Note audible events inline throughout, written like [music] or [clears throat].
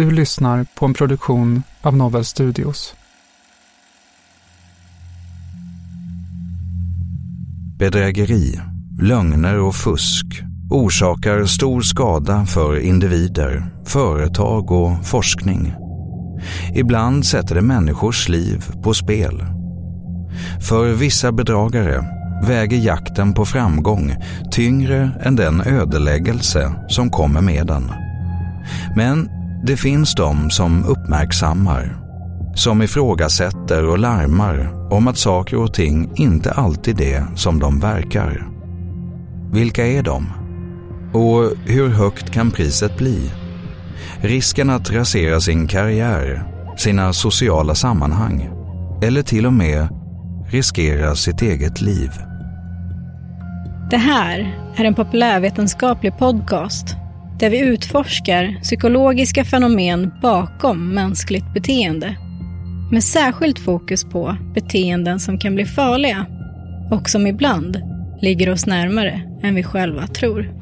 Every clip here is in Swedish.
Du lyssnar på en produktion av Novel Studios. Bedrägeri, lögner och fusk orsakar stor skada för individer, företag och forskning. Ibland sätter det människors liv på spel. För vissa bedragare väger jakten på framgång tyngre än den ödeläggelse som kommer med den. Men det finns de som uppmärksammar, som ifrågasätter och larmar om att saker och ting inte alltid är som de verkar. Vilka är de? Och hur högt kan priset bli? Risken att rasera sin karriär, sina sociala sammanhang eller till och med riskera sitt eget liv. Det här är en populärvetenskaplig podcast där vi utforskar psykologiska fenomen bakom mänskligt beteende. Med särskilt fokus på beteenden som kan bli farliga och som ibland ligger oss närmare än vi själva tror.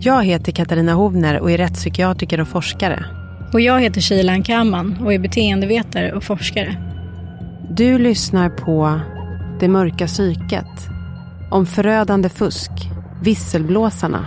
Jag heter Katarina Hovner och är rättspsykiatriker och forskare. Och jag heter Shilan Kamman och är beteendevetare och forskare. Du lyssnar på Det mörka psyket. Om förödande fusk, visselblåsarna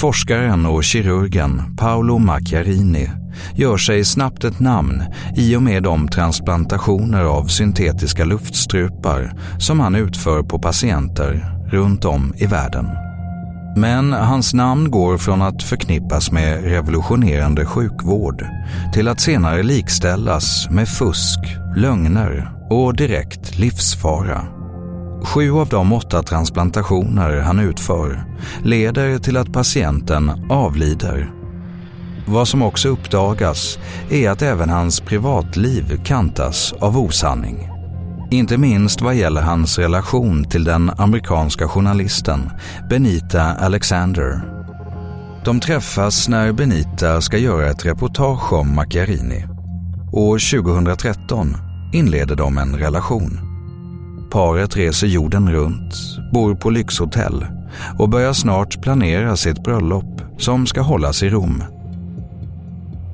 Forskaren och kirurgen Paolo Macchiarini gör sig snabbt ett namn i och med de transplantationer av syntetiska luftstrupar som han utför på patienter runt om i världen. Men hans namn går från att förknippas med revolutionerande sjukvård till att senare likställas med fusk, lögner och direkt livsfara. Sju av de åtta transplantationer han utför leder till att patienten avlider. Vad som också uppdagas är att även hans privatliv kantas av osanning. Inte minst vad gäller hans relation till den amerikanska journalisten Benita Alexander. De träffas när Benita ska göra ett reportage om Macchiarini. År 2013 inleder de en relation. Paret reser jorden runt, bor på lyxhotell och börjar snart planera sitt bröllop som ska hållas i Rom.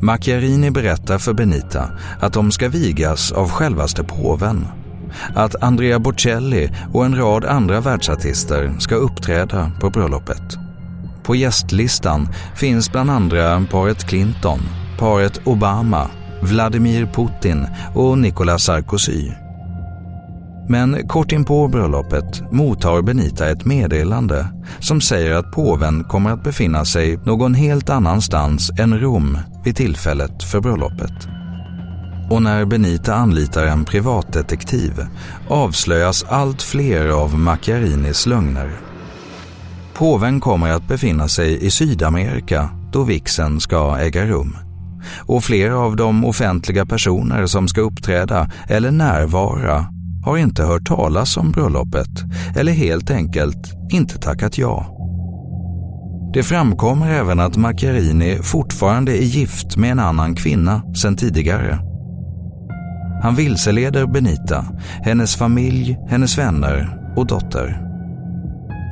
Macchiarini berättar för Benita att de ska vigas av självaste påven. Att Andrea Bocelli och en rad andra världsartister ska uppträda på bröllopet. På gästlistan finns bland andra paret Clinton, paret Obama, Vladimir Putin och Nicolas Sarkozy. Men kort in på bröllopet mottar Benita ett meddelande som säger att påven kommer att befinna sig någon helt annanstans än Rom vid tillfället för bröllopet. Och när Benita anlitar en privatdetektiv avslöjas allt fler av Macchiarinis lögner. Påven kommer att befinna sig i Sydamerika då vixen ska äga rum. Och flera av de offentliga personer som ska uppträda eller närvara har inte hört talas om bröllopet eller helt enkelt inte tackat ja. Det framkommer även att Macchiarini fortfarande är gift med en annan kvinna sedan tidigare. Han vilseleder Benita, hennes familj, hennes vänner och dotter.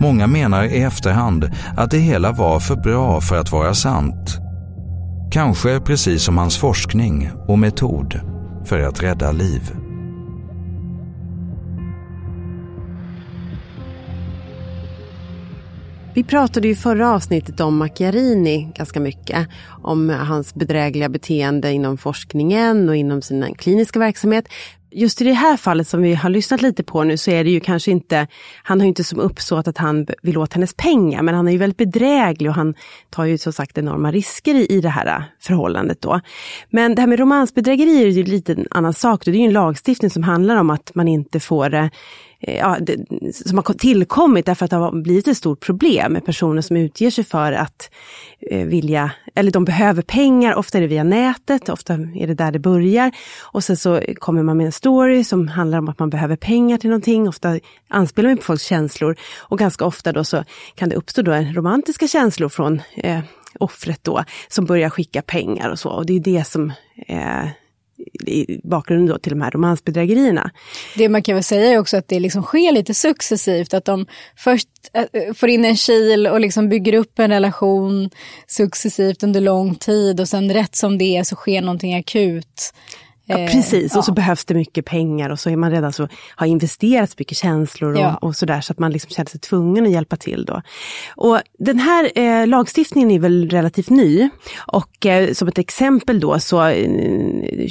Många menar i efterhand att det hela var för bra för att vara sant. Kanske precis som hans forskning och metod för att rädda liv. Vi pratade ju i förra avsnittet om Macchiarini ganska mycket. Om hans bedrägliga beteende inom forskningen och inom sin kliniska verksamhet. Just i det här fallet som vi har lyssnat lite på nu så är det ju kanske inte, han har ju inte som uppsåt att han vill åt hennes pengar, men han är ju väldigt bedräglig och han tar ju som sagt enorma risker i, i det här förhållandet då. Men det här med romansbedrägerier är ju lite en annan sak, det är ju en lagstiftning som handlar om att man inte får eh, Eh, ja, det, som har tillkommit därför att det har blivit ett stort problem med personer som utger sig för att eh, vilja, eller de behöver pengar, ofta är det via nätet, ofta är det där det börjar. Och sen så kommer man med en story som handlar om att man behöver pengar till någonting, ofta anspelar man på folks känslor och ganska ofta då så kan det uppstå då romantiska känslor från eh, offret då, som börjar skicka pengar och så. Och det är det som eh, i bakgrunden då till de här romansbedrägerierna. Det man kan väl säga är också att det liksom sker lite successivt, att de först eh, får in en kil och liksom bygger upp en relation successivt under lång tid och sen rätt som det är så sker någonting akut. Ja, eh, precis, och så behövs det mycket pengar och så är man redan så, har investerat mycket känslor och, ja. och sådär så att man liksom känner sig tvungen att hjälpa till. Då. Och den här eh, lagstiftningen är väl relativt ny och eh, som ett exempel då så eh,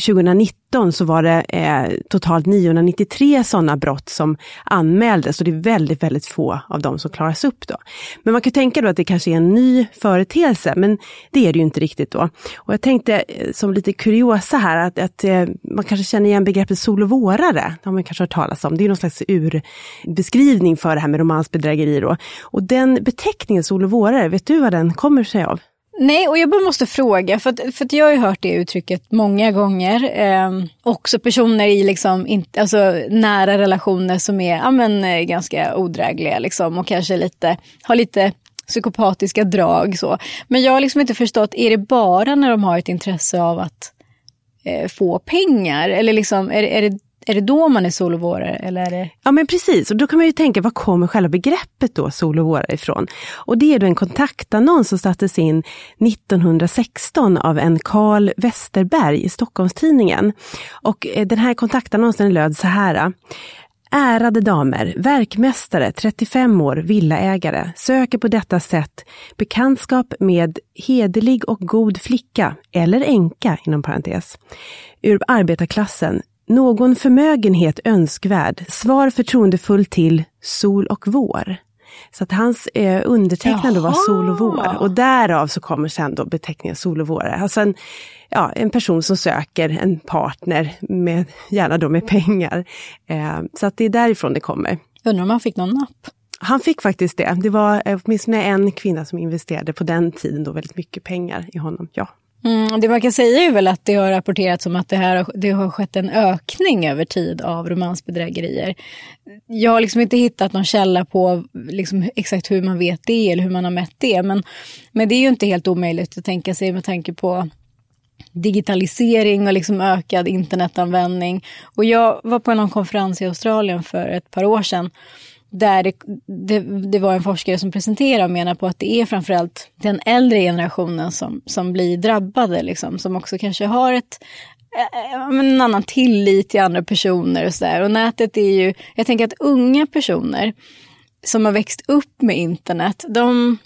2019 så var det eh, totalt 993 sådana brott som anmäldes och det är väldigt, väldigt få av dem som klaras upp. Då. Men man kan tänka då att det kanske är en ny företeelse, men det är det ju inte riktigt då. Och jag tänkte eh, som lite kuriosa här att, att eh, man kanske känner igen begreppet sol och vårare. Det har man kanske hört talas om. Det är någon slags urbeskrivning för det här med romansbedrägeri. Då. Och den beteckningen, sol och vårare, vet du vad den kommer sig av? Nej, och jag bara måste fråga, för, att, för att jag har hört det uttrycket många gånger. Eh, också personer i liksom, in, alltså, nära relationer som är ja, men, eh, ganska odrägliga liksom, och kanske lite, har lite psykopatiska drag. Så. Men jag har liksom inte förstått, är det bara när de har ett intresse av att eh, få pengar? Eller liksom, är, är det är det då man är sol och vårare? Eller är det... Ja men precis, och då kan man ju tänka, var kommer själva begreppet då sol och vårare ifrån? Och det är då en kontaktannons som sattes in 1916 av en Karl Westerberg i Stockholmstidningen. Och eh, den här kontaktannonsen löd så här. Eh. Ärade damer, verkmästare, 35 år, villaägare, söker på detta sätt bekantskap med hederlig och god flicka, eller änka inom parentes, ur arbetarklassen någon förmögenhet önskvärd. Svar förtroendefull till Sol och vår. Så att hans eh, undertecknande var Sol och vår. Och därav så kommer sen då beteckningen Sol och vår. Alltså en, ja, en person som söker en partner, med, gärna då med pengar. Eh, så att det är därifrån det kommer. Undrar om han fick någon napp? Han fick faktiskt det. Det var åtminstone en kvinna som investerade på den tiden då väldigt mycket pengar i honom. Ja. Mm, det man kan säga är väl att det har rapporterats om att det, här, det har skett en ökning över tid av romansbedrägerier. Jag har liksom inte hittat någon källa på liksom exakt hur man vet det eller hur man har mätt det. Men, men det är ju inte helt omöjligt att tänka sig med tanke på digitalisering och liksom ökad internetanvändning. Och jag var på någon konferens i Australien för ett par år sedan där det, det, det, var en forskare som presenterade och menade på att det är framförallt den äldre generationen som, som blir drabbade, liksom, som också kanske har ett, eh, eh, en annan tillit till andra personer och sådär. Och nätet är ju, jag tänker att unga personer som har växt upp med internet, de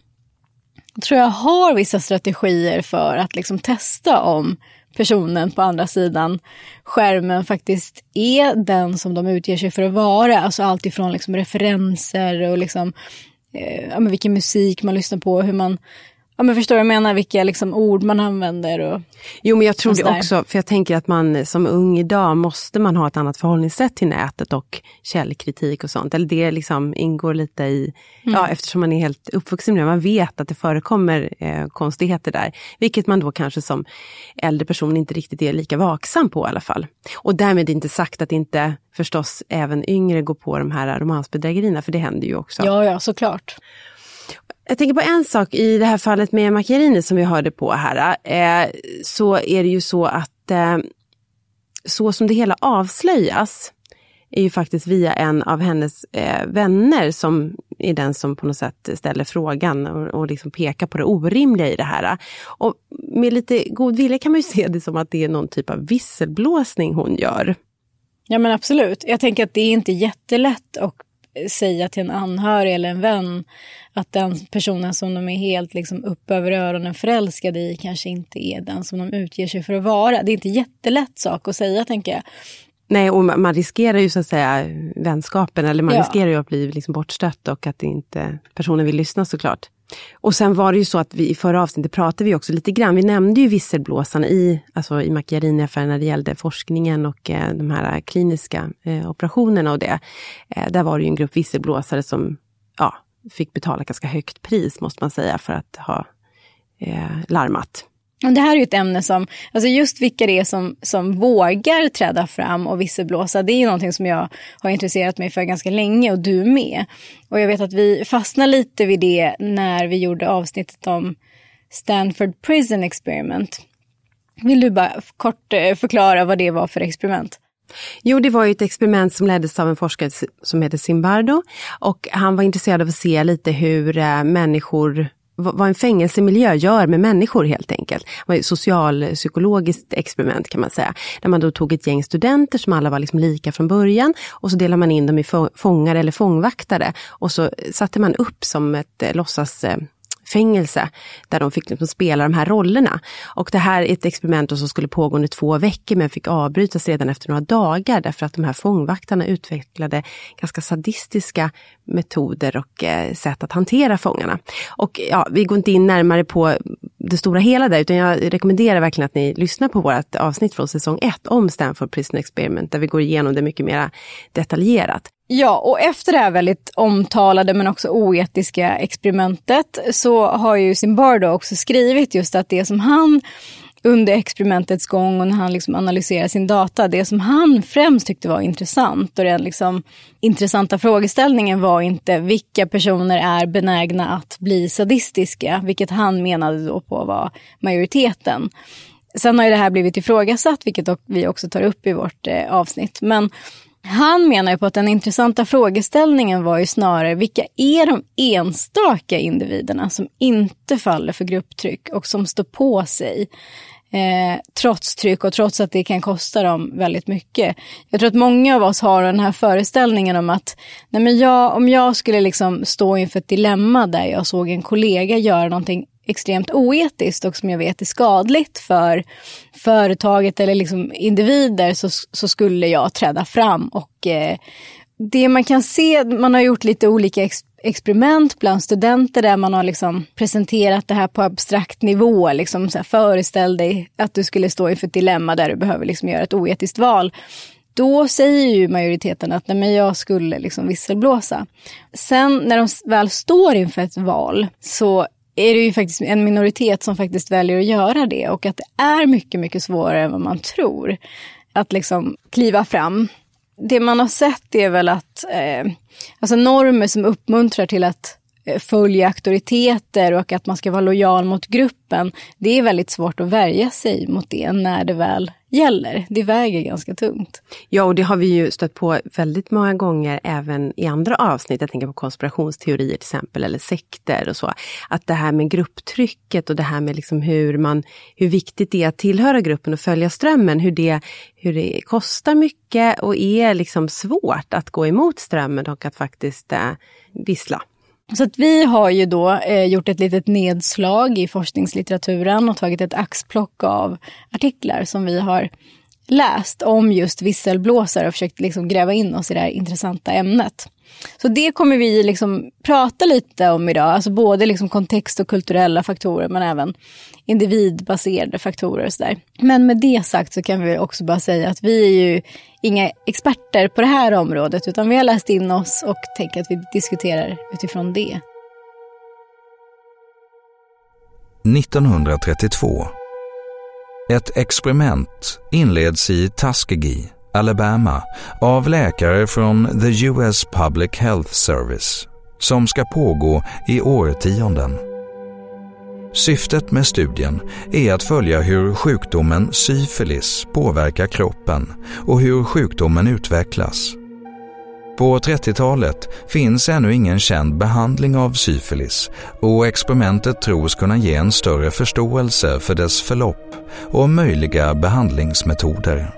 tror jag har vissa strategier för att liksom testa om personen på andra sidan skärmen faktiskt är den som de utger sig för att vara. Alltså allt ifrån liksom referenser och liksom, eh, ja, vilken musik man lyssnar på, hur man Ja men förstår du vad jag menar, vilka liksom ord man använder och Jo men jag tror det också, för jag tänker att man som ung idag måste man ha ett annat förhållningssätt till nätet och källkritik och sånt. Eller det liksom ingår lite i, mm. ja eftersom man är helt uppvuxen med man vet att det förekommer eh, konstigheter där. Vilket man då kanske som äldre person inte riktigt är lika vaksam på i alla fall. Och därmed inte sagt att inte förstås även yngre går på de här romansbedrägerierna, för det händer ju också. Ja, ja, såklart. Jag tänker på en sak i det här fallet med Macchiarini som vi hörde på här. Eh, så är det ju så att eh, så som det hela avslöjas är ju faktiskt via en av hennes eh, vänner som är den som på något sätt ställer frågan och, och liksom pekar på det orimliga i det här. Och med lite god vilja kan man ju se det som att det är någon typ av visselblåsning hon gör. Ja men absolut. Jag tänker att det är inte jättelätt att säga till en anhörig eller en vän att den personen som de är helt liksom upp över öronen förälskade i kanske inte är den som de utger sig för att vara. Det är inte jättelätt sak att säga, tänker jag. Nej, och man riskerar ju så att säga vänskapen, eller man ja. riskerar ju att bli liksom bortstött och att inte personen vill lyssna såklart. Och sen var det ju så att vi i förra avsnittet pratade vi också lite grann, vi nämnde ju visselblåsarna i, alltså i Macchiarini-affären när det gällde forskningen och eh, de här kliniska eh, operationerna och det. Eh, där var det ju en grupp visselblåsare som ja, fick betala ganska högt pris måste man säga för att ha eh, och Det här är ju ett ämne som, alltså just vilka det är som, som vågar träda fram och visselblåsa, det är ju någonting som jag har intresserat mig för ganska länge och du med. Och jag vet att vi fastnade lite vid det när vi gjorde avsnittet om Stanford Prison Experiment. Vill du bara kort eh, förklara vad det var för experiment? Jo, det var ju ett experiment som leddes av en forskare som heter Simbardo. Och han var intresserad av att se lite hur eh, människor vad en fängelsemiljö gör med människor helt enkelt. Det var ett socialpsykologiskt experiment kan man säga. Där man då tog ett gäng studenter som alla var liksom lika från början och så delade man in dem i fångar eller fångvaktare. Och så satte man upp som ett eh, låtsas eh, fängelse där de fick liksom spela de här rollerna. Och det här är ett experiment som skulle pågå under två veckor men fick avbrytas redan efter några dagar därför att de här fångvaktarna utvecklade ganska sadistiska metoder och eh, sätt att hantera fångarna. Och ja, vi går inte in närmare på det stora hela där, utan jag rekommenderar verkligen att ni lyssnar på vårt avsnitt från säsong 1 om Stanford Prison Experiment, där vi går igenom det mycket mer detaljerat. Ja, och efter det här väldigt omtalade men också oetiska experimentet så har ju Zimbardo också skrivit just att det som han under experimentets gång och när han liksom analyserar sin data, det som han främst tyckte var intressant och den liksom intressanta frågeställningen var inte vilka personer är benägna att bli sadistiska, vilket han menade då på var majoriteten. Sen har ju det här blivit ifrågasatt, vilket vi också tar upp i vårt eh, avsnitt. Men han menar ju på att den intressanta frågeställningen var ju snarare vilka är de enstaka individerna som inte faller för grupptryck och som står på sig eh, trots tryck och trots att det kan kosta dem väldigt mycket. Jag tror att många av oss har den här föreställningen om att nej men jag, om jag skulle liksom stå inför ett dilemma där jag såg en kollega göra någonting extremt oetiskt och som jag vet är skadligt för företaget eller liksom individer så, så skulle jag träda fram. Och eh, det man kan se, man har gjort lite olika ex experiment bland studenter där man har liksom presenterat det här på abstrakt nivå. Liksom så här, föreställ dig att du skulle stå inför ett dilemma där du behöver liksom göra ett oetiskt val. Då säger ju majoriteten att nej, men jag skulle liksom visselblåsa. Sen när de väl står inför ett val så är det ju faktiskt en minoritet som faktiskt väljer att göra det och att det är mycket, mycket svårare än vad man tror att liksom kliva fram. Det man har sett är väl att eh, alltså normer som uppmuntrar till att eh, följa auktoriteter och att man ska vara lojal mot gruppen. Det är väldigt svårt att värja sig mot det när det väl gäller. Det väger ganska tungt. Ja, och det har vi ju stött på väldigt många gånger även i andra avsnitt. Jag tänker på konspirationsteorier till exempel, eller sekter och så. Att det här med grupptrycket och det här med liksom hur, man, hur viktigt det är att tillhöra gruppen och följa strömmen. Hur det, hur det kostar mycket och är liksom svårt att gå emot strömmen och att faktiskt eh, vissla. Så att vi har ju då eh, gjort ett litet nedslag i forskningslitteraturen och tagit ett axplock av artiklar som vi har läst om just visselblåsare och försökt liksom gräva in oss i det här intressanta ämnet. Så det kommer vi liksom prata lite om idag, alltså både liksom kontext och kulturella faktorer men även individbaserade faktorer och sådär. Men med det sagt så kan vi också bara säga att vi är ju inga experter på det här området utan vi har läst in oss och tänker att vi diskuterar utifrån det. 1932. Ett experiment inleds i Tuskegee Alabama av läkare från the US Public Health Service som ska pågå i årtionden. Syftet med studien är att följa hur sjukdomen syfilis påverkar kroppen och hur sjukdomen utvecklas. På 30-talet finns ännu ingen känd behandling av syfilis och experimentet tros kunna ge en större förståelse för dess förlopp och möjliga behandlingsmetoder.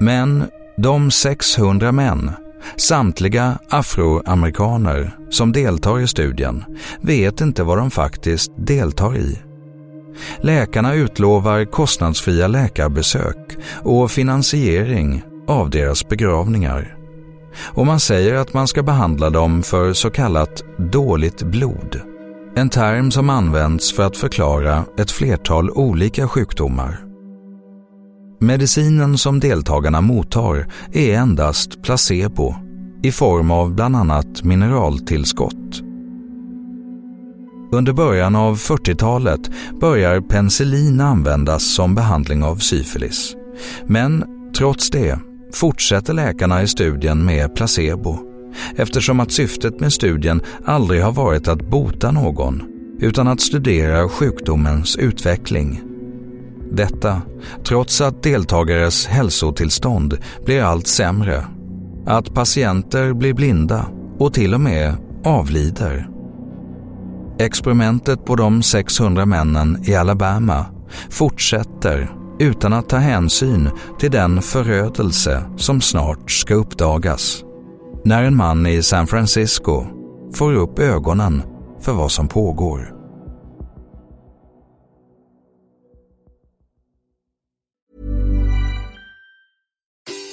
Men de 600 män, samtliga afroamerikaner, som deltar i studien vet inte vad de faktiskt deltar i. Läkarna utlovar kostnadsfria läkarbesök och finansiering av deras begravningar. Och man säger att man ska behandla dem för så kallat dåligt blod. En term som används för att förklara ett flertal olika sjukdomar. Medicinen som deltagarna mottar är endast placebo i form av bland annat mineraltillskott. Under början av 40-talet börjar penicillin användas som behandling av syfilis. Men trots det fortsätter läkarna i studien med placebo eftersom att syftet med studien aldrig har varit att bota någon utan att studera sjukdomens utveckling detta trots att deltagares hälsotillstånd blir allt sämre, att patienter blir blinda och till och med avlider. Experimentet på de 600 männen i Alabama fortsätter utan att ta hänsyn till den förödelse som snart ska uppdagas. När en man i San Francisco får upp ögonen för vad som pågår.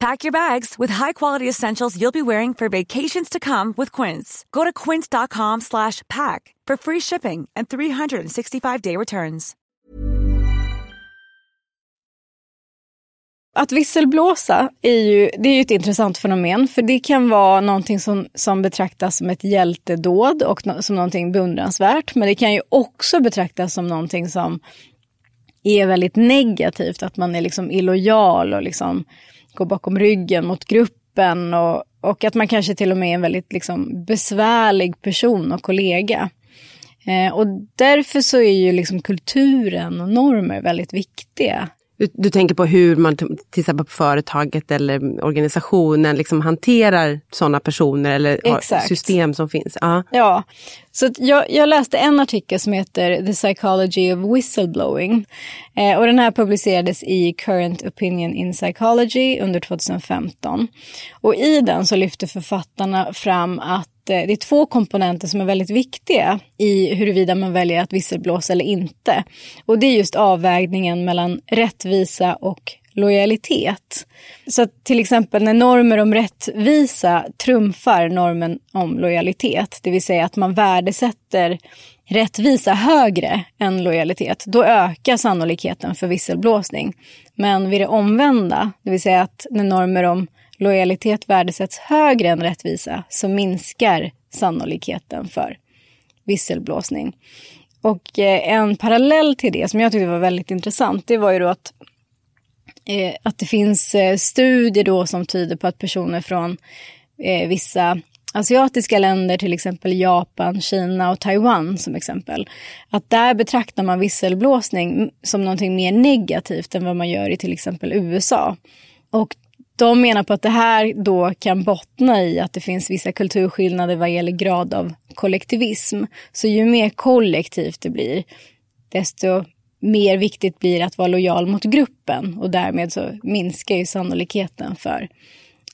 Pack your bags with high-quality essentials you'll be wearing for vacations to come with Quince. Go to quince.com slash pack for free shipping and 365-day returns. Att visselblåsa är ju, det är ju ett intressant fenomen, för det kan vara någonting som, som betraktas som ett hjältedåd och no, som någonting beundransvärt, men det kan ju också betraktas som någonting som är väldigt negativt, att man är liksom illojal och liksom går bakom ryggen mot gruppen och, och att man kanske till och med är en väldigt liksom besvärlig person och kollega. Eh, och därför så är ju liksom kulturen och normer väldigt viktiga. Du, du, tänker på hur man till exempel på företaget eller organisationen liksom hanterar sådana personer eller Exakt. system som finns? Ja, ja så jag, jag, läste en artikel som heter The Psychology of Whistleblowing. Eh, och den här publicerades i Current Opinion in Psychology under 2015. Och i den så lyfter författarna fram att Eh, det är två komponenter som är väldigt viktiga i huruvida man väljer att visselblåsa eller inte. Och det är just avvägningen mellan rättvisa och lojalitet. Så till exempel när normer om rättvisa trumfar normen om lojalitet, det vill säga att man värdesätter rättvisa högre än lojalitet, då ökar sannolikheten för visselblåsning. Men vid det omvända, det vill säga att när normer om lojalitet värdesätts högre än rättvisa så minskar sannolikheten för visselblåsning. Och eh, en parallell till det som jag tyckte var väldigt intressant, det var ju då att, eh, att det finns eh, studier då som tyder på att personer från eh, vissa asiatiska länder, till exempel Japan, Kina och Taiwan som exempel, att där betraktar man visselblåsning som någonting mer negativt än vad man gör i till exempel USA. Och de menar på att det här då kan bottna i att det finns vissa kulturskillnader vad gäller grad av kollektivism. Så ju mer kollektivt det blir, desto mer viktigt blir att vara lojal mot gruppen och därmed så minskar ju sannolikheten för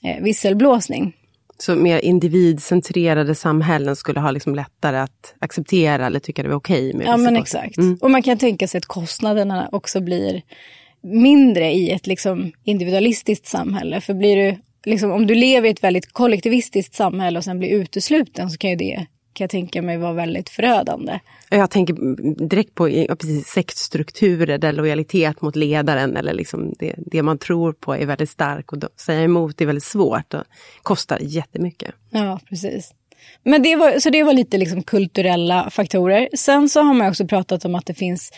eh, visselblåsning. Så mer individcentrerade samhällen skulle ha liksom lättare att acceptera eller tycka det var okej okay med Ja men exakt. Mm. Och man kan tänka sig att kostnaderna också blir mindre i ett liksom individualistiskt samhälle. För blir du, liksom, om du lever i ett väldigt kollektivistiskt samhälle och sen blir utesluten så kan ju det kan jag tänka mig vara väldigt förödande. Jag tänker direkt på precis, sektstrukturer där lojalitet mot ledaren eller liksom det, det man tror på är väldigt stark och säga emot är väldigt svårt och kostar jättemycket. Ja, precis. Men det var, så det var lite liksom kulturella faktorer. Sen så har man också pratat om att det finns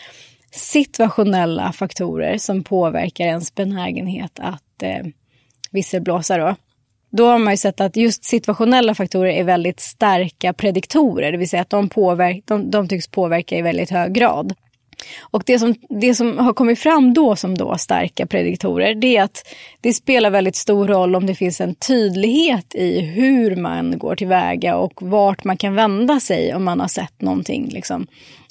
situationella faktorer som påverkar ens benägenhet att eh, visselblåsa. Då då har man ju sett att just situationella faktorer är väldigt starka prediktorer, det vill säga att de, påverk, de, de tycks påverka i väldigt hög grad. Och det som, det som har kommit fram då som då starka prediktorer, det är att det spelar väldigt stor roll om det finns en tydlighet i hur man går tillväga och vart man kan vända sig om man har sett någonting liksom,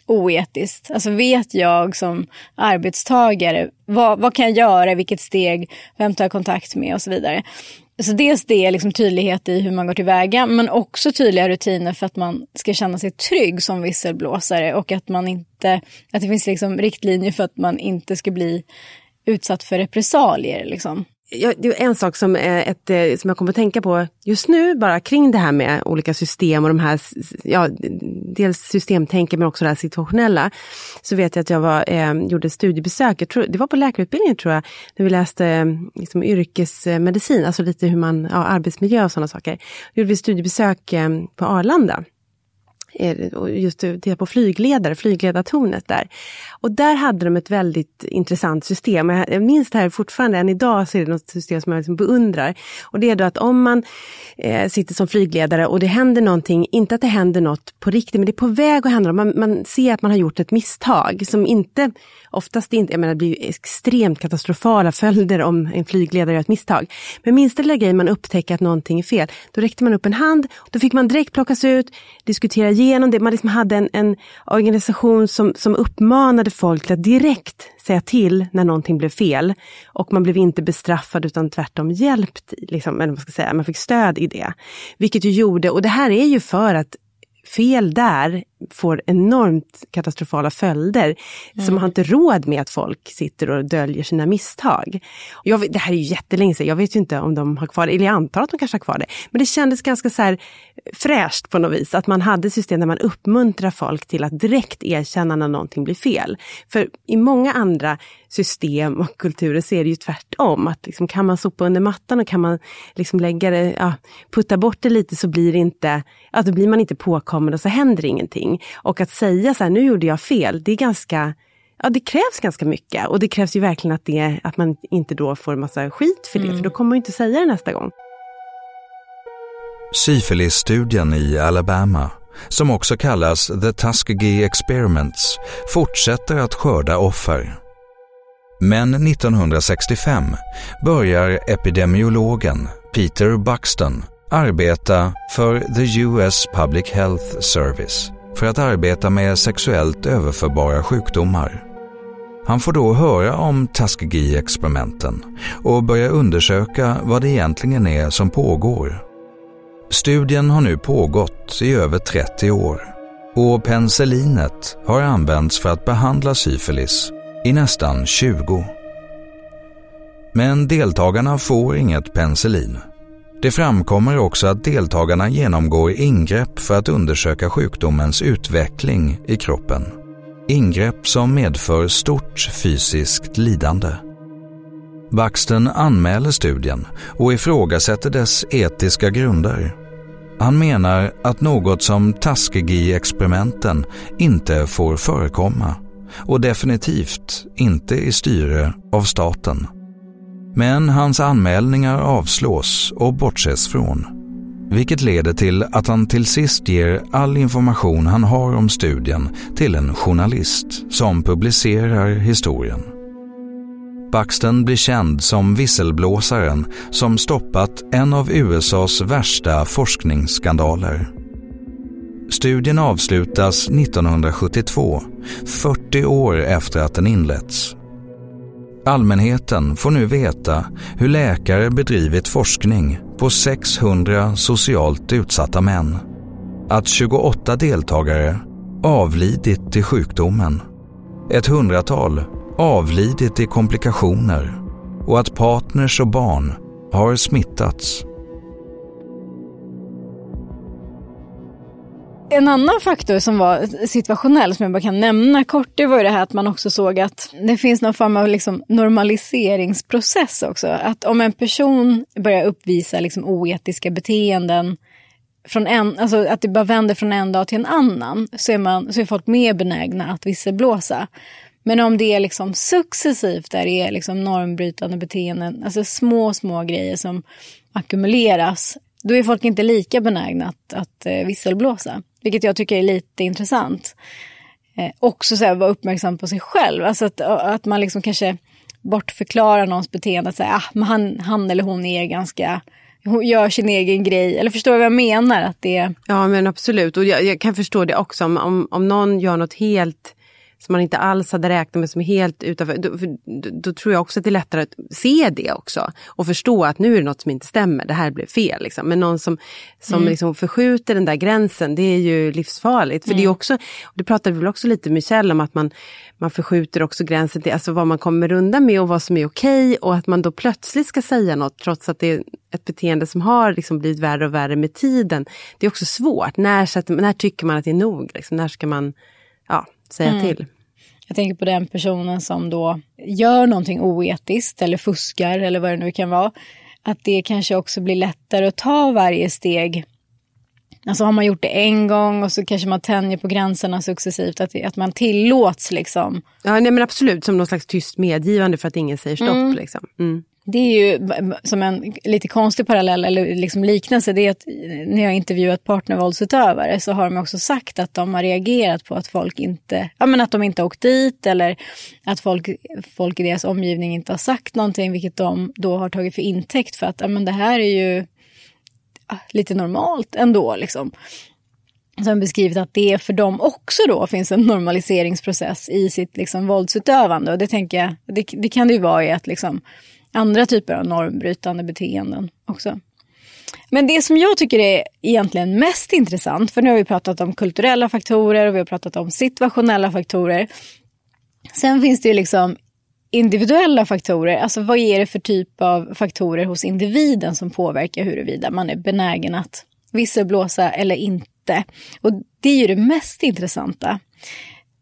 oetiskt? Alltså vet jag som arbetstagare, vad, vad kan jag göra, vilket steg, vem tar jag kontakt med och så vidare. Så dels det, liksom tydlighet i hur man går tillväga, men också tydliga rutiner för att man ska känna sig trygg som visselblåsare och att man inte, att det finns liksom riktlinjer för att man inte ska bli utsatt för repressalier. Liksom. Ja, det är en sak som, är ett, eh, som jag kommer att tänka på just nu, bara kring det här med olika system och de här, ja, dels systemtänket men också det här situationella. Så vet jag att jag var, eh, gjorde studiebesök, jag tror, det var på läkarutbildningen tror jag, när vi läste eh, liksom, yrkesmedicin, alltså lite hur man, ja, arbetsmiljö och sådana saker. Då gjorde vi studiebesök eh, på Arlanda just titta på flygledare, flygledartornet där. Och där hade de ett väldigt intressant system. Jag minns det här fortfarande, än idag så är det något system som jag liksom beundrar. Och det är då att om man eh, sitter som flygledare och det händer någonting, inte att det händer något på riktigt, men det är på väg att hända. Man, man ser att man har gjort ett misstag som inte, oftast inte, jag menar det blir extremt katastrofala följder om en flygledare gör ett misstag. Men minsta lilla grej man upptäcker att någonting är fel, då räckte man upp en hand, då fick man direkt plockas ut, diskutera igenom det. Man liksom hade en, en organisation som, som uppmanade folk till att direkt säga till när någonting blev fel. Och man blev inte bestraffad utan tvärtom hjälpt, liksom, eller vad ska jag säga, man fick stöd i det. Vilket ju gjorde, och det här är ju för att fel där får enormt katastrofala följder. Mm. Man har inte råd med att folk sitter och döljer sina misstag. Jag, det här är ju jättelänge sedan, jag vet ju inte om de har kvar det, eller jag antar att de kanske har kvar det. Men det kändes ganska så här fräscht på något vis, att man hade system där man uppmuntrar folk till att direkt erkänna när någonting blir fel. För i många andra system och kulturer så är det ju tvärtom. Att liksom, kan man sopa under mattan och kan man liksom lägga det, ja, putta bort det lite så blir det inte, ja, då blir man inte påkommen och så händer ingenting. Och att säga så här, nu gjorde jag fel, det är ganska Ja, det krävs ganska mycket och det krävs ju verkligen att, det, att man inte då får massa skit för det, mm. för då kommer man inte säga det nästa gång. Syfilisstudien i Alabama, som också kallas The Tuskegee Experiments, fortsätter att skörda offer. Men 1965 börjar epidemiologen Peter Buxton arbeta för the US Public Health Service för att arbeta med sexuellt överförbara sjukdomar. Han får då höra om Tuskegee-experimenten och börjar undersöka vad det egentligen är som pågår. Studien har nu pågått i över 30 år och penicillinet har använts för att behandla syfilis i nästan 20. Men deltagarna får inget penicillin. Det framkommer också att deltagarna genomgår ingrepp för att undersöka sjukdomens utveckling i kroppen. Ingrepp som medför stort fysiskt lidande. Baxten anmäler studien och ifrågasätter dess etiska grunder. Han menar att något som Tuskegee-experimenten inte får förekomma och definitivt inte i styre av staten. Men hans anmälningar avslås och bortses från. Vilket leder till att han till sist ger all information han har om studien till en journalist som publicerar historien. Buxton blir känd som visselblåsaren som stoppat en av USAs värsta forskningsskandaler. Studien avslutas 1972, 40 år efter att den inletts. Allmänheten får nu veta hur läkare bedrivit forskning på 600 socialt utsatta män. Att 28 deltagare avlidit i sjukdomen. Ett hundratal avlidit i komplikationer och att partners och barn har smittats. En annan faktor som var situationell som jag bara kan nämna kort, det var ju det här att man också såg att det finns någon form av liksom normaliseringsprocess också. Att om en person börjar uppvisa liksom oetiska beteenden, från en, alltså att det bara vänder från en dag till en annan, så är, man, så är folk mer benägna att visselblåsa. Men om det är liksom successivt, där det är liksom normbrytande beteenden, alltså små, små grejer som ackumuleras, då är folk inte lika benägna att, att eh, visselblåsa. Vilket jag tycker är lite intressant. Eh, också så här, vara uppmärksam på sig själv. Alltså att, att man liksom kanske bortförklarar någons beteende. Att säga, ah, men han, han eller hon är ganska hon gör sin egen grej. Eller förstår du vad jag menar? Att det... Ja men absolut. Och jag, jag kan förstå det också. Om, om, om någon gör något helt som man inte alls hade räknat med, som är helt utanför. Då, då, då, tror jag också att det är lättare att se det också och förstå att nu är det något som inte stämmer, det här blev fel. Liksom. Men någon som, som mm. liksom förskjuter den där gränsen, det är ju livsfarligt. För mm. det är mm. också, det pratade vi väl också lite med Michelle om, att man, man förskjuter också gränsen till alltså vad man kommer undan med och vad som är okej och att man då plötsligt ska säga något trots att det är ett beteende som har liksom blivit värre och värre med tiden. Det är också svårt. När, när tycker man att det är nog? Liksom? När ska man säga mm. till? Jag tänker på den personen som då gör någonting oetiskt eller fuskar eller vad det nu kan vara. Att det kanske också blir lättare att ta varje steg. Alltså har man gjort det en gång och så kanske man tänjer på gränserna successivt. Att, att man tillåts liksom. Ja nej, men absolut som någon slags tyst medgivande för att ingen säger stopp. Mm. Liksom. Mm det är ju som en lite konstig parallell eller liksom liknelse. Det är att när jag intervjuat partnervåldsutövare så har de också sagt att de har reagerat på att folk inte, ja men att de inte åkt dit eller att folk, folk i deras omgivning inte har sagt någonting vilket de då har tagit för intäkt för att ja men det här är ju lite normalt ändå liksom. Som beskrivit att det för dem också då finns en normaliseringsprocess i sitt liksom våldsutövande. Och det tänker jag, det, det kan det ju vara i att liksom andra typer av normbrytande beteenden också. Men det som jag tycker är egentligen mest intressant, för nu har vi pratat om kulturella faktorer och vi har pratat om situationella faktorer. Sen finns det ju liksom individuella faktorer, alltså vad är det för typ av faktorer hos individen som påverkar huruvida man är benägen att visselblåsa eller inte. Och det är ju det mest intressanta.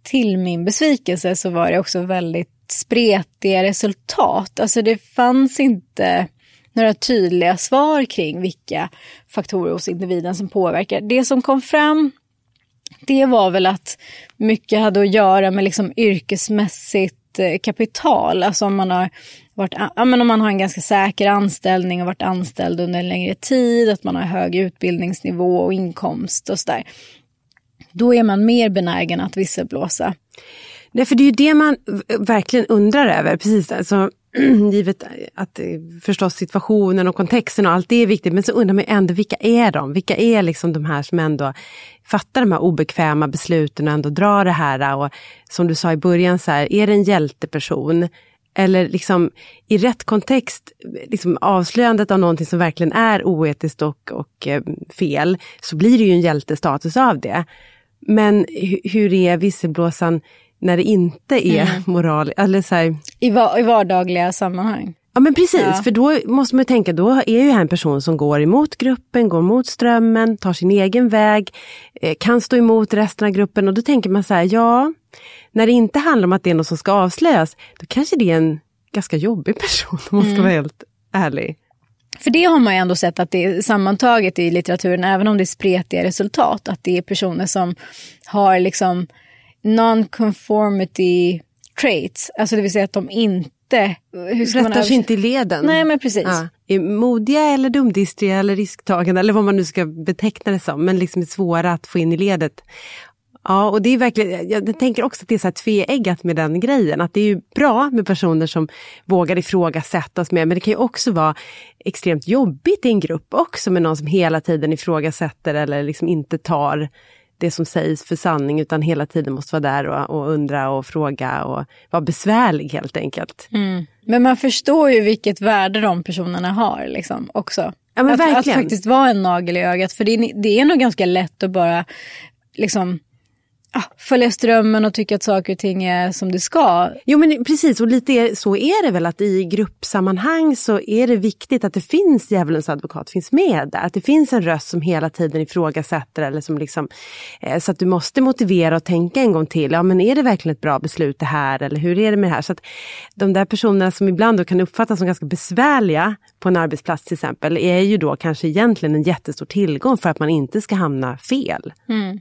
Till min besvikelse så var det också väldigt spretiga resultat. Alltså det fanns inte några tydliga svar kring vilka faktorer hos individen som påverkar. Det som kom fram det var väl att mycket hade att göra med liksom yrkesmässigt eh, kapital. Alltså om man, har varit, ja, men om man har en ganska säker anställning och varit anställd under en längre tid, att man har hög utbildningsnivå och inkomst och sådär. Då är man mer benägen att visselblåsa. Nej, för det är ju det man verkligen undrar över. Precis, alltså, [clears throat] givet att eh, förstås situationen och kontexten och allt det är viktigt. Men så undrar man ändå vilka är de? Vilka är liksom de här som ändå fattar de här obekväma besluten och ändå drar det här. Eh, och som du sa i början, så här, är det en hjälteperson? Eller liksom i rätt kontext, liksom avslöjandet av någonting som verkligen är oetiskt och, och eh, fel, så blir det ju en hjältestatus av det. Men hur är visselblåsaren när det inte är mm. moral. Eller så här... I, va I vardagliga sammanhang. Ja men precis, ja. för då måste man tänka, då är ju här en person som går emot gruppen, går mot strömmen, tar sin egen väg, eh, kan stå emot resten av gruppen och då tänker man så här, ja, när det inte handlar om att det är något som ska avslöjas, då kanske det är en ganska jobbig [laughs] person om man ska mm. vara helt ärlig. För det har man ju ändå sett att det är sammantaget i litteraturen, även om det är spretiga resultat, att det är personer som har liksom non-conformity traits, alltså det vill säga att de inte Rättar sig inte i leden. Nej men precis. Ja. Är modiga eller dumdistriga eller risktagande eller vad man nu ska beteckna det som, men liksom är svåra att få in i ledet. Ja, och det är verkligen, jag tänker också att det är så här tveeggat med den grejen. Att det är ju bra med personer som vågar ifrågasättas med, men det kan ju också vara extremt jobbigt i en grupp också med någon som hela tiden ifrågasätter eller liksom inte tar det som sägs för sanning utan hela tiden måste vara där och, och undra och fråga och vara besvärlig helt enkelt. Mm. Men man förstår ju vilket värde de personerna har liksom också. Ja, men att, verkligen. att faktiskt vara en nagel i ögat. För det är, det är nog ganska lätt att bara liksom följa strömmen och tycka att saker och ting är som det ska. Jo men precis, och lite så är det väl att i gruppsammanhang så är det viktigt att det finns djävulens advokat finns med där. Att det finns en röst som hela tiden ifrågasätter eller som liksom, eh, så att du måste motivera och tänka en gång till. Ja men är det verkligen ett bra beslut det här eller hur är det med det här? Så att de där personerna som ibland kan uppfattas som ganska besvärliga på en arbetsplats till exempel är ju då kanske egentligen en jättestor tillgång för att man inte ska hamna fel. Mm.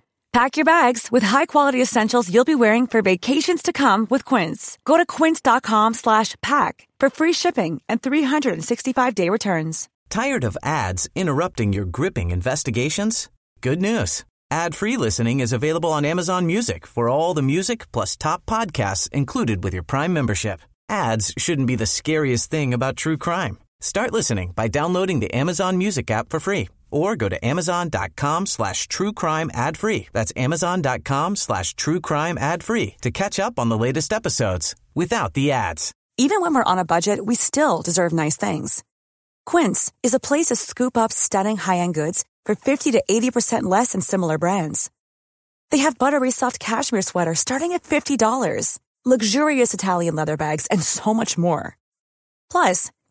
Pack your bags with high-quality essentials you'll be wearing for vacations to come with Quince. Go to quince.com slash pack for free shipping and 365-day returns. Tired of ads interrupting your gripping investigations? Good news. Ad-free listening is available on Amazon Music for all the music plus top podcasts included with your Prime membership. Ads shouldn't be the scariest thing about true crime. Start listening by downloading the Amazon Music app for free or go to amazon.com slash true crime ad free. That's amazon.com slash true crime ad free to catch up on the latest episodes without the ads. Even when we're on a budget, we still deserve nice things. Quince is a place to scoop up stunning high-end goods for 50 to 80% less than similar brands. They have buttery soft cashmere sweaters starting at $50, luxurious Italian leather bags, and so much more. Plus,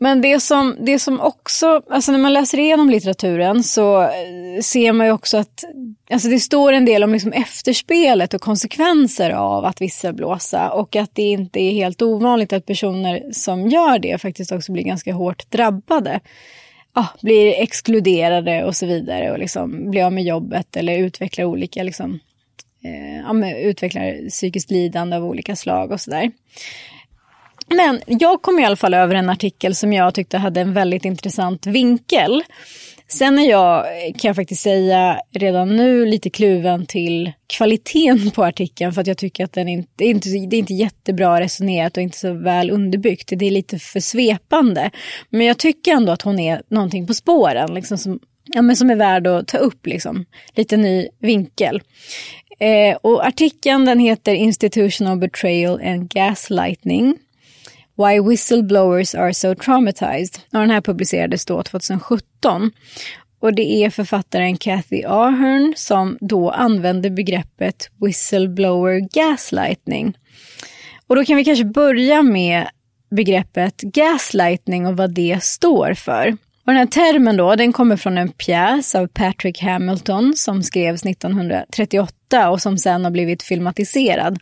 Men det som, det som också, alltså när man läser igenom litteraturen så eh, ser man ju också att alltså det står en del om liksom efterspelet och konsekvenser av att visselblåsa och att det inte är helt ovanligt att personer som gör det faktiskt också blir ganska hårt drabbade. Ja, blir exkluderade och så vidare och liksom blir av med jobbet eller utvecklar olika liksom, eh, ja, utvecklar psykiskt lidande av olika slag och sådär. Men jag kom i alla fall över en artikel som jag tyckte hade en väldigt intressant vinkel. Sen är jag, kan jag faktiskt säga, redan nu lite kluven till kvaliteten på artikeln för att jag tycker att den inte, det är inte, det är inte jättebra resonerat och inte så väl underbyggt. Det är lite för svepande. Men jag tycker ändå att hon är någonting på spåren liksom som, ja, men som är värd att ta upp. Liksom. Lite ny vinkel. Eh, och artikeln den heter Institutional Betrayal and Gaslightning. Why Whistleblowers Are So Traumatized. Och den här publicerades då 2017. Och det är författaren Kathy Ahern som då använder begreppet whistleblower gaslightning. Och då kan vi kanske börja med begreppet gaslightning och vad det står för. Och den här termen då, den kommer från en pjäs av Patrick Hamilton som skrevs 1938 och som sen har blivit filmatiserad.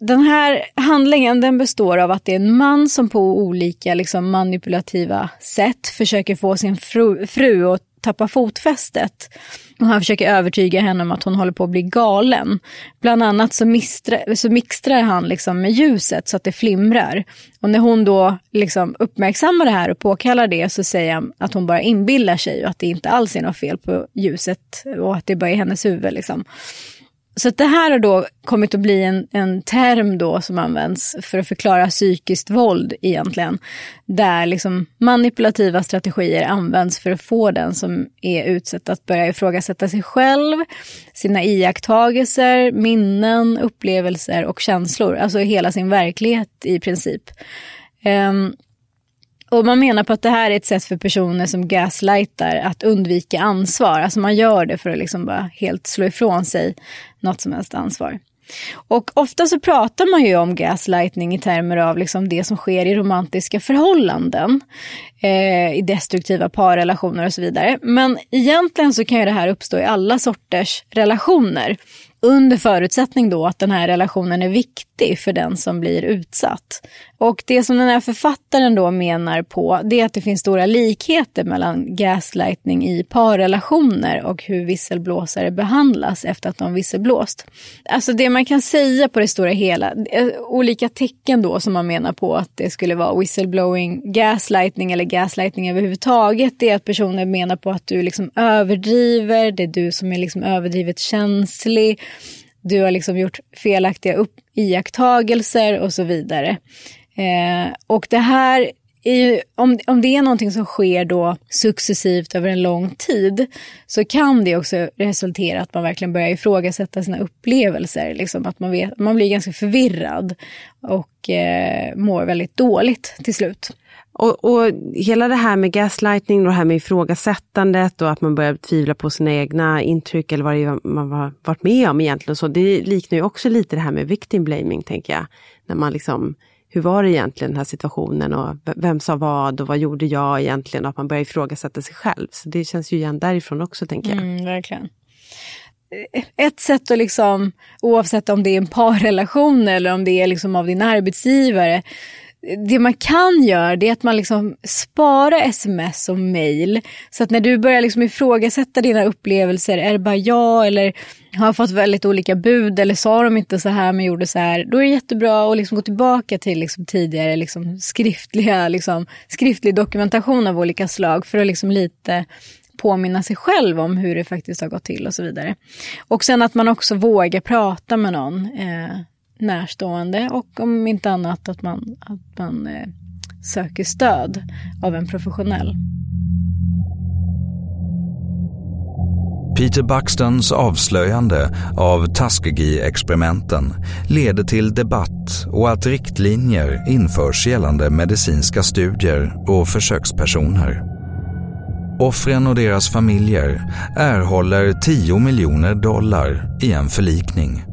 Den här handlingen den består av att det är en man som på olika liksom, manipulativa sätt försöker få sin fru, fru att tappa fotfästet. Och han försöker övertyga henne om att hon håller på att bli galen. Bland annat så, mistra, så mixtrar han liksom med ljuset så att det flimrar. Och när hon då liksom uppmärksammar det här och påkallar det så säger han att hon bara inbillar sig och att det inte alls är något fel på ljuset och att det bara är hennes huvud. Liksom. Så det här har då kommit att bli en, en term då som används för att förklara psykiskt våld egentligen. Där liksom manipulativa strategier används för att få den som är utsatt att börja ifrågasätta sig själv, sina iakttagelser, minnen, upplevelser och känslor. Alltså hela sin verklighet i princip. Um, och man menar på att det här är ett sätt för personer som gaslightar att undvika ansvar. Alltså man gör det för att liksom bara helt slå ifrån sig något som helst ansvar. Och ofta så pratar man ju om gaslightning i termer av liksom det som sker i romantiska förhållanden. Eh, I destruktiva parrelationer och så vidare. Men egentligen så kan ju det här uppstå i alla sorters relationer. Under förutsättning då att den här relationen är viktig för den som blir utsatt. Och det som den här författaren då menar på, det är att det finns stora likheter mellan gaslightning i parrelationer och hur visselblåsare behandlas efter att de visselblåst. Alltså det man kan säga på det stora hela, eh, olika tecken då som man menar på att det skulle vara whistleblowing, gaslightning eller gaslightning överhuvudtaget, det är att personer menar på att du liksom överdriver, det är du som är liksom överdrivet känslig, du har liksom gjort felaktiga upp iakttagelser och så vidare. Eh, och det här är ju, om, om det är någonting som sker då successivt över en lång tid så kan det också resultera att man verkligen börjar ifrågasätta sina upplevelser. Liksom att man, vet, man blir ganska förvirrad och eh, mår väldigt dåligt till slut. Och, och, hela det här med gaslightning och det här med ifrågasättandet och att man börjar tvivla på sina egna intryck eller vad det är man har varit med om egentligen. Så det liknar ju också lite det här med victim blaming, tänker jag. När man liksom, hur var det egentligen den här situationen och vem sa vad och vad gjorde jag egentligen? Och att man börjar ifrågasätta sig själv. Så det känns ju igen därifrån också, tänker jag. Mm, verkligen ett sätt att liksom, oavsett om det är en parrelation eller om det är liksom av din arbetsgivare, det man kan göra det är att man liksom sparar sms och mail. Så att när du börjar liksom ifrågasätta dina upplevelser, är det bara jag eller har jag fått väldigt olika bud eller sa de inte så här men gjorde så här. Då är det jättebra att liksom gå tillbaka till liksom tidigare liksom skriftliga, liksom, skriftlig dokumentation av olika slag för att liksom lite påminna sig själv om hur det faktiskt har gått till och så vidare. Och sen att man också vågar prata med någon. Eh, närstående och om inte annat att man, att man eh, söker stöd av en professionell. Peter Buxtons avslöjande av Tuskegee-experimenten leder till debatt och att riktlinjer införs gällande medicinska studier och försökspersoner. Offren och deras familjer erhåller 10 miljoner dollar i en förlikning.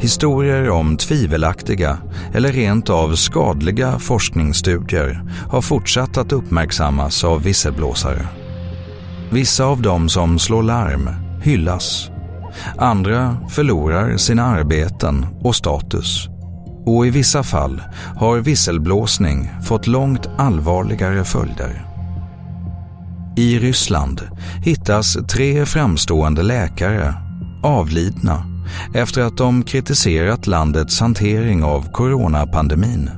Historier om tvivelaktiga eller rent av skadliga forskningsstudier har fortsatt att uppmärksammas av visselblåsare. Vissa av dem som slår larm hyllas. Andra förlorar sina arbeten och status. Och i vissa fall har visselblåsning fått långt allvarligare följder. I Ryssland hittas tre framstående läkare avlidna efter att de kritiserat landets hantering av coronapandemin.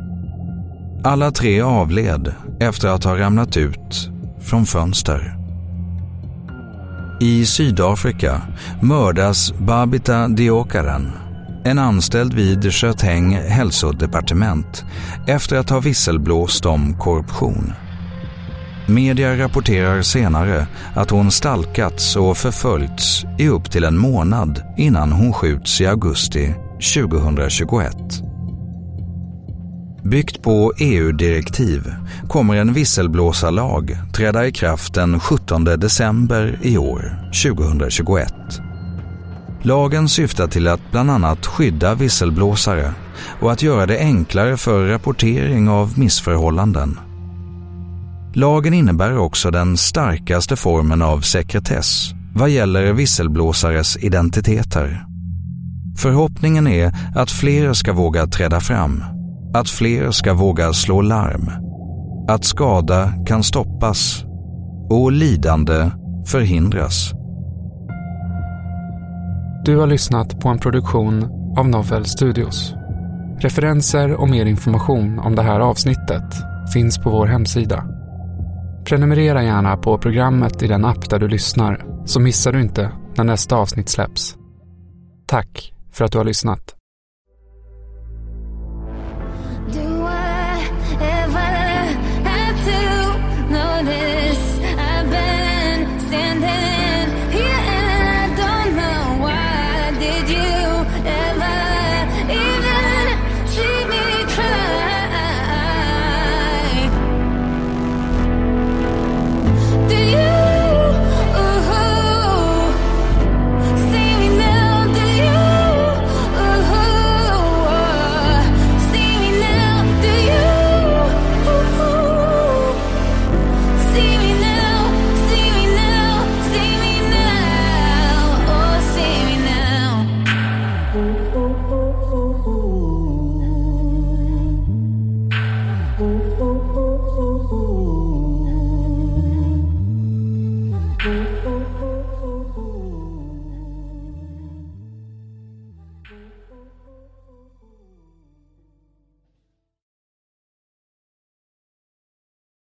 Alla tre avled efter att ha ramlat ut från fönster. I Sydafrika mördas Babita Diokaren, en anställd vid Sköthäng hälsodepartement efter att ha visselblåst om korruption. Media rapporterar senare att hon stalkats och förföljts i upp till en månad innan hon skjuts i augusti 2021. Byggt på EU-direktiv kommer en visselblåsarlag träda i kraft den 17 december i år, 2021. Lagen syftar till att bland annat skydda visselblåsare och att göra det enklare för rapportering av missförhållanden Lagen innebär också den starkaste formen av sekretess vad gäller visselblåsares identiteter. Förhoppningen är att fler ska våga träda fram, att fler ska våga slå larm, att skada kan stoppas och lidande förhindras. Du har lyssnat på en produktion av Novel Studios. Referenser och mer information om det här avsnittet finns på vår hemsida Prenumerera gärna på programmet i den app där du lyssnar så missar du inte när nästa avsnitt släpps. Tack för att du har lyssnat.